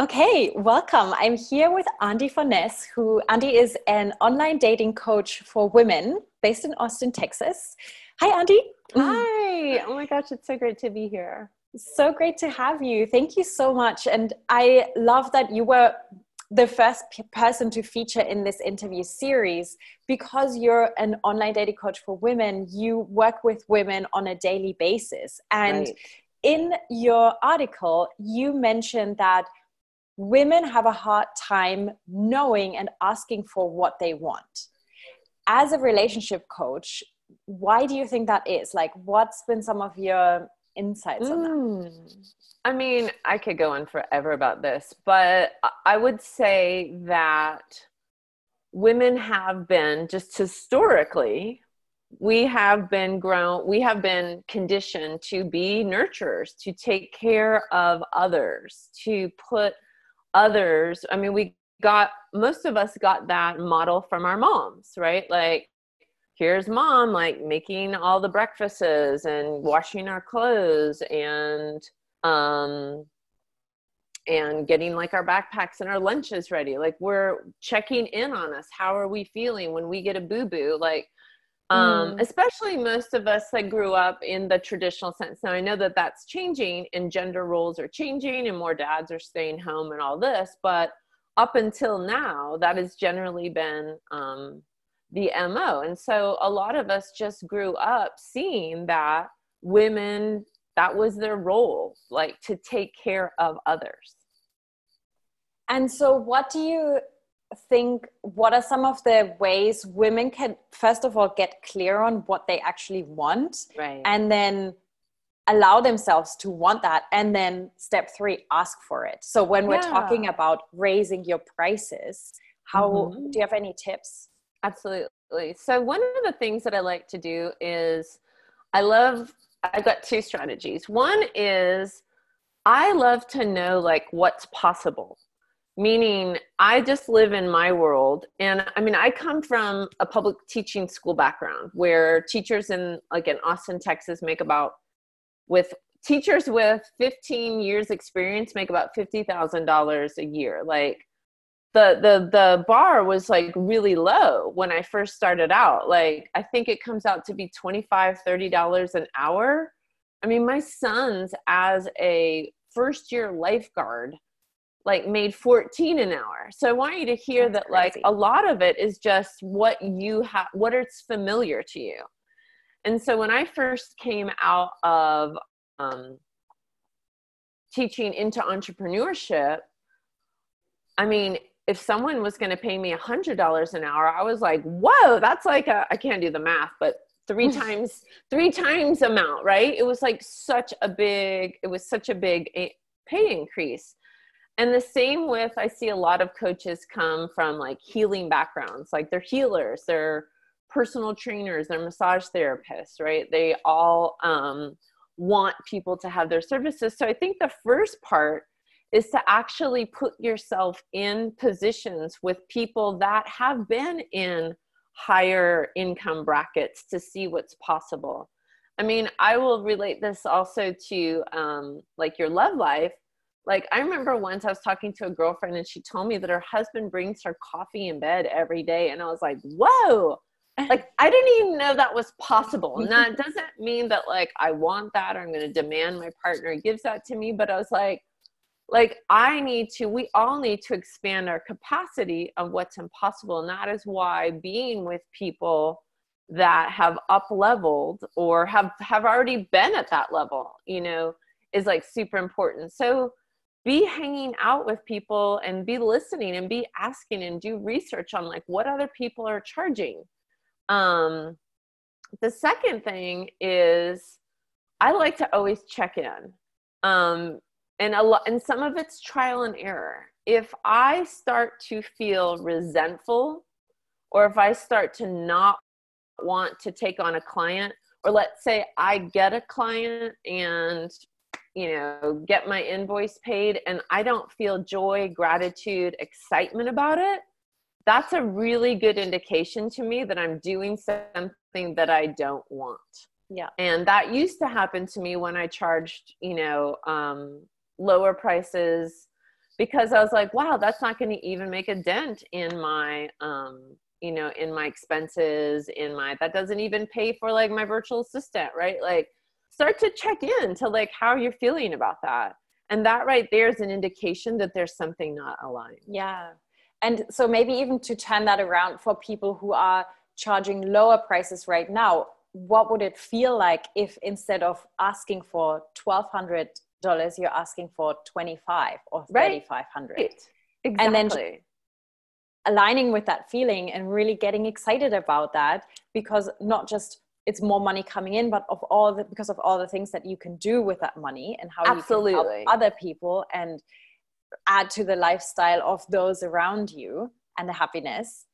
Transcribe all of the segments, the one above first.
Okay, welcome. I'm here with Andi Forness, who Andi is an online dating coach for women based in Austin, Texas. Hi, Andi. Mm. Hi. Oh my gosh, it's so great to be here. So great to have you. Thank you so much. And I love that you were the first p- person to feature in this interview series because you're an online dating coach for women. You work with women on a daily basis. And right. in your article, you mentioned that women have a hard time knowing and asking for what they want. As a relationship coach, why do you think that is? Like, what's been some of your insights on that? Hmm. I mean, I could go on forever about this, but I would say that women have been just historically we have been grown we have been conditioned to be nurturers to take care of others to put others i mean we got most of us got that model from our moms right? Like here's mom like making all the breakfasts and washing our clothes and um and getting like our backpacks and our lunches ready. Like we're checking in on us. How are we feeling when we get a boo boo like um, mm. especially most of us that grew up in the traditional sense. Now I know that that's changing and gender roles are changing and more dads are staying home and all this, but up until now, that has generally been um, the MO. And so a lot of us just grew up seeing that women, that was their role, like to take care of others. And so, what do you think what are some of the ways women can first of all get clear on what they actually want right. and then allow themselves to want that and then step 3 ask for it. So when we're talking about raising your prices how mm-hmm. do you have any tips? Absolutely. So one of the things that i like to do is i love i've got two strategies. One is i love to know like what's possible meaning i just live in my world and i mean i come from a public teaching school background where teachers in like in austin texas make about with teachers with 15 years experience make about $50000 a year. Like the the the bar was like really low when i first started out. Like i think it comes out to be 25 30 dollars an hour. I mean my sons as a first year lifeguard like made 14 an hour. So i want you to hear That's that like a lot of it is just what you have what it's familiar to you. And so when i first came out of um, teaching into entrepreneurship i mean if someone was going to pay me a hundred dollars an hour i was like whoa that's like a i can't do the math but three times three times amount right? It was like such a big it was such a big eh, pay increase and the same with i see a lot of coaches come from like healing backgrounds like they're healers they're personal trainers they're massage therapists right? They all um, want people to have their services. So i think the first part is to actually put yourself in positions with people that have been in higher income brackets to see what's possible. I mean i will relate this also to um, like your love life like I remember once I was talking to a girlfriend and she told me that her husband brings her coffee in bed every day and I was like, "Whoa." Like I didn't even know that was possible. And that doesn't mean that like I want that or I'm going to demand my partner gives that to me, but I was like like I need to we all need to expand our capacity of what's impossible and that is why being with people that have up leveled or have have already been at that level, you know, is like super important. So be hanging out with people and be listening and be asking and do research on like what other people are charging. Um the second thing is i like to always check in. Um and a lot and some of it's trial and error. If i start to feel resentful or if i start to not want to take on a client or let's say i get a client and you know, get my invoice paid and I don't feel joy, gratitude, excitement about it, that's a really good indication to me that I'm doing something that I don't want. Yeah. And that used to happen to me when I charged, you know, um, lower prices because I was like, wow, that's not going to even make a dent in my, um, you know, in my expenses, in my, that doesn't even pay for like my virtual assistant, right? Like start to check in to like how you're feeling about that. And that right there is an indication that there's something not aligned. Yeah. And so maybe even to turn that around for people who are charging lower prices right now, what would it feel like if instead of asking for $1,200, you're asking for 25 or 3,500? Right. Exactly. And then aligning with that feeling and really getting excited about that because not just it's more money coming in but of all the because of all the things that you can do with that money and how Absolutely. you can help other people and add to the lifestyle of those around you and the happiness.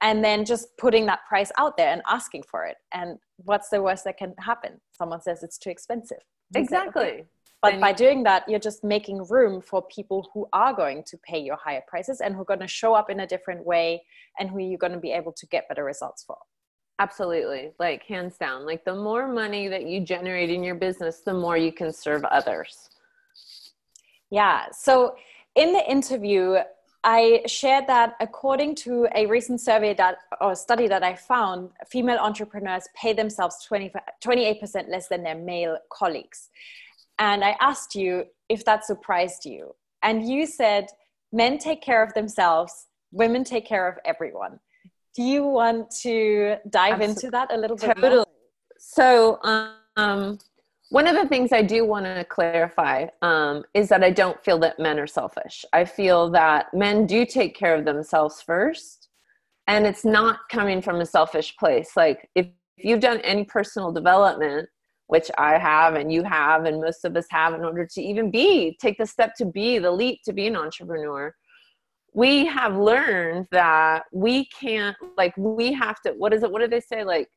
And then just putting that price out there and asking for it. And what's the worst that can happen? Someone says it's too expensive. Exactly say, okay. but by doing that you're just making room for people who are going to pay your higher prices and who are going to show up in a different way and who you're going to be able to get better results for absolutely like hands down like the more money that you generate in your business the more you can serve others yeah. So in the interview, I shared that according to a recent survey that or study that I found, female entrepreneurs pay themselves 20, 28% less than their male colleagues. And I asked you if that surprised you. And you said men take care of themselves, women take care of everyone. Do you want to dive Absolutely. into that a little bit totally. more? So, um, one of the things I do want to clarify um, is that I don't feel that men are selfish. I feel that men do take care of themselves first, and it's not coming from a selfish place. Like, if, if you've done any personal development, which I have and you have, and most of us have, in order to even be, take the step to be, the leap to be an entrepreneur, we have learned that we can't, like, we have to, what is it, what do they say? Like,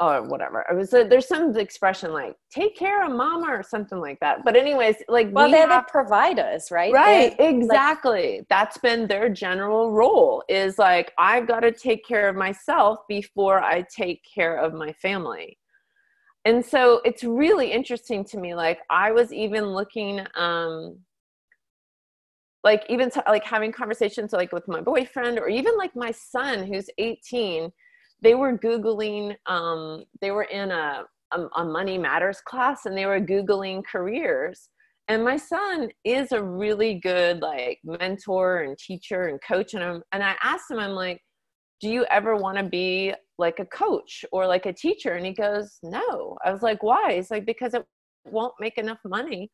or whatever. It was a, there's some expression like "take care of mama" or something like that. But anyways, like well, we they're have, the providers, right? Right, they're, exactly. Like, That's been their general role. Is like I've got to take care of myself before I take care of my family. And so it's really interesting to me. Like I was even looking, um, like even to, like having conversations like with my boyfriend or even like my son who's 18 they were googling um, they were in a, a, a money matters class and they were googling careers. And my son is a really good like mentor and teacher and coach. And, I'm, and i asked him i'm like do you ever want to be like a coach or like a teacher? And he goes no. I was like why? He's like because it won't make enough money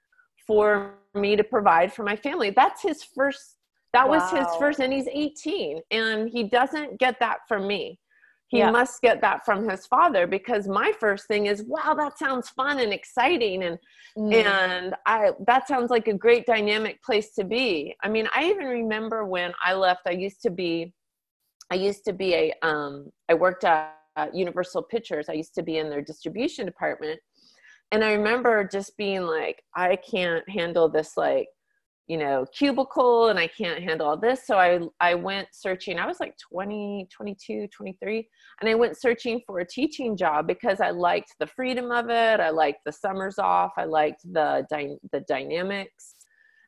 for me to provide for my family that's his first that wow. was his first and he's 18 and he doesn't get that from me he yeah. must get that from his father because my first thing is wow that sounds fun and exciting and mm. and i that sounds like a great dynamic place to be i mean i even remember when i left i used to be i used to be a um i worked at, at universal pictures i used to be in their distribution department and i remember just being like i can't handle this like you know cubicle and i can't handle all this. So i i went searching. I was like 20 22 23 and i went searching for a teaching job because i liked the freedom of it. I liked the summers off. I liked the dy- the dynamics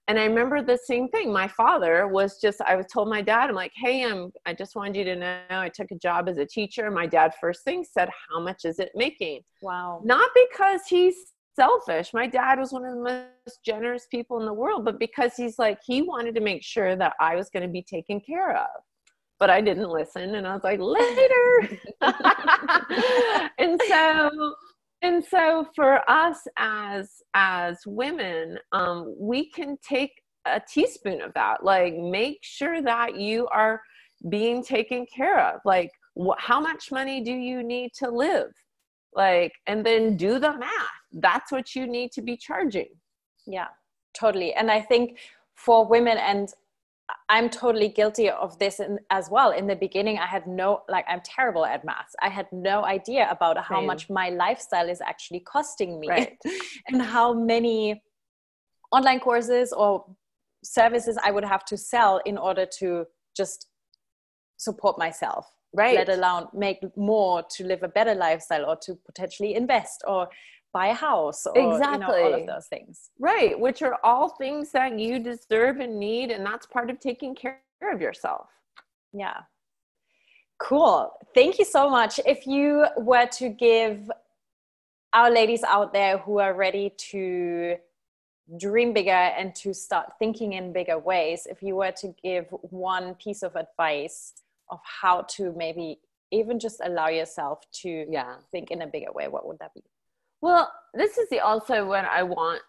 and i remember the same thing my father was just i was told my dad i'm like hey i'm i just wanted you to know i took a job as a teacher my dad first thing said how much is it making wow not because he's selfish. My dad was one of the most generous people in the world, but because he's like, he wanted to make sure that I was going to be taken care of. But I didn't listen and I was like, later. and so and so for us as as women, um, we can take a teaspoon of that. Like make sure that you are being taken care of. Like wh- how much money do you need to live? like and then do the math that's what you need to be charging yeah totally and i think for women and i'm totally guilty of this in, as well in the beginning i had no like i'm terrible at math i had no idea about Same. how much my lifestyle is actually costing me right. and how many online courses or services i would have to sell in order to just support myself right let alone make more to live a better lifestyle or to potentially invest or buy a house or exactly you know, all of those things. Right which are all things that you deserve and need and that's part of taking care of yourself. Yeah. Cool. Thank you so much. If you were to give our ladies out there who are ready to dream bigger and to start thinking in bigger ways if you were to give one piece of advice of how to maybe even just allow yourself to yeah. think in a bigger way what would that be well this is the also what i want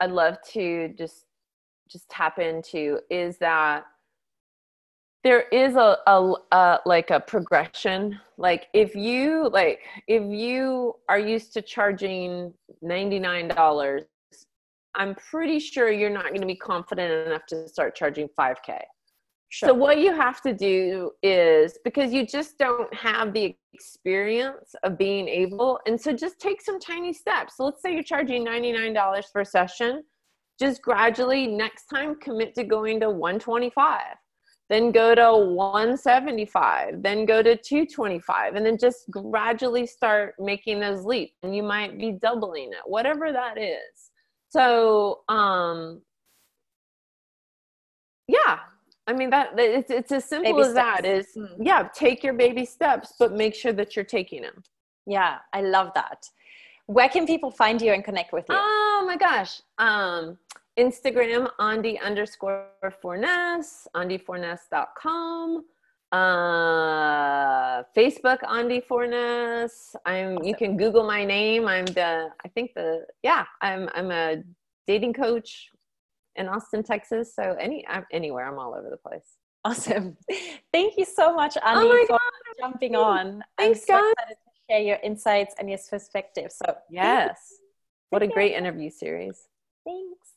i'd love to just just tap into is that there is a, a, a, like a progression. Like if you like if you are used to charging $99 i'm pretty sure you're not going to be confident enough to start charging 5k Sure. So what you have to do is because you just don't have the experience of being able, and so just take some tiny steps. So let's say you're charging $99 for a session. Just gradually next time commit to going to 125 then go to 175 then go to 225 and then just gradually start making those leaps and you might be doubling it whatever that is so um yeah I mean that it's it's as simple baby as steps. that is mm. yeah, take your baby steps, but make sure that you're taking them. Yeah, I love that. Where can people find you and connect with you? Oh my gosh. Um Instagram Andi underscore Forness, AndiForness.com. Uh, Facebook Andi Forness. I'm. Awesome. You can Google my name. I'm the. I think the. Yeah, I'm. I'm a dating coach, in Austin, Texas. So any I'm, anywhere, I'm all over the place. Awesome. Thank you so much, Andi, oh for God. jumping on. Thanks, I'm so guys. excited to share your insights and your perspective. So yes, what a great interview series. Thanks.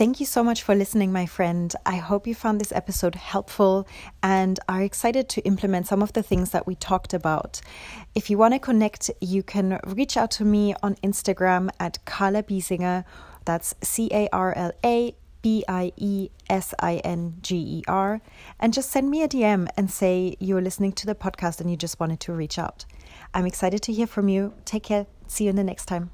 Thank you so much for listening, my friend. I hope you found this episode helpful and are excited to implement some of the things that we talked about. If you want to connect, you can reach out to me on Instagram at Carla Biesinger that's C A R L A B I E S I N G E R. And just send me a DM and say you're listening to the podcast and you just wanted to reach out. I'm excited to hear from you. Take care. See you in the next time.